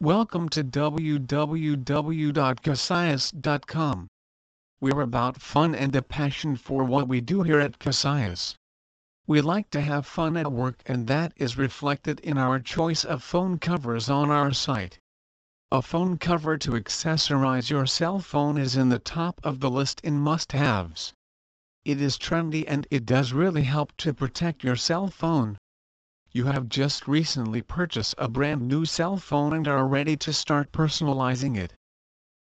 Welcome to www.caseius.com. We're about fun and a passion for what we do here at Caseius. We like to have fun at work and that is reflected in our choice of phone covers on our site. A phone cover to accessorize your cell phone is in the top of the list in must-haves. It is trendy and it does really help to protect your cell phone. You have just recently purchased a brand new cell phone and are ready to start personalizing it.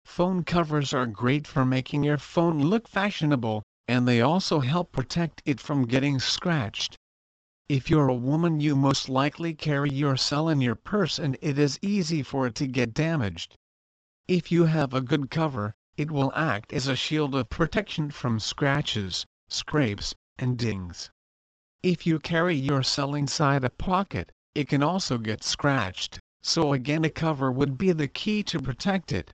Phone covers are great for making your phone look fashionable, and they also help protect it from getting scratched. If you're a woman you most likely carry your cell in your purse and it is easy for it to get damaged. If you have a good cover, it will act as a shield of protection from scratches, scrapes, and dings. If you carry your cell inside a pocket, it can also get scratched, so again a cover would be the key to protect it.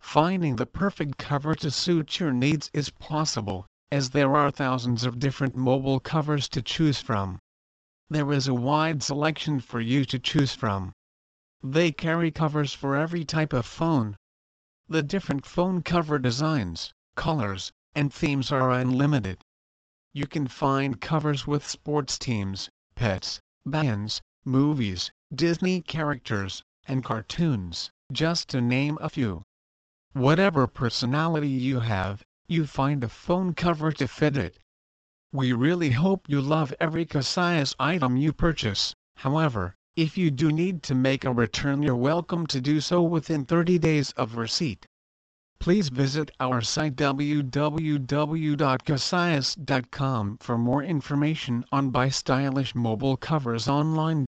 Finding the perfect cover to suit your needs is possible, as there are thousands of different mobile covers to choose from. There is a wide selection for you to choose from. They carry covers for every type of phone. The different phone cover designs, colors, and themes are unlimited. You can find covers with sports teams, pets, bands, movies, Disney characters, and cartoons, just to name a few. Whatever personality you have, you find a phone cover to fit it. We really hope you love every Caseius item you purchase, however, if you do need to make a return you're welcome to do so within 30 days of receipt please visit our site www.caseius.com for more information on buy stylish mobile covers online.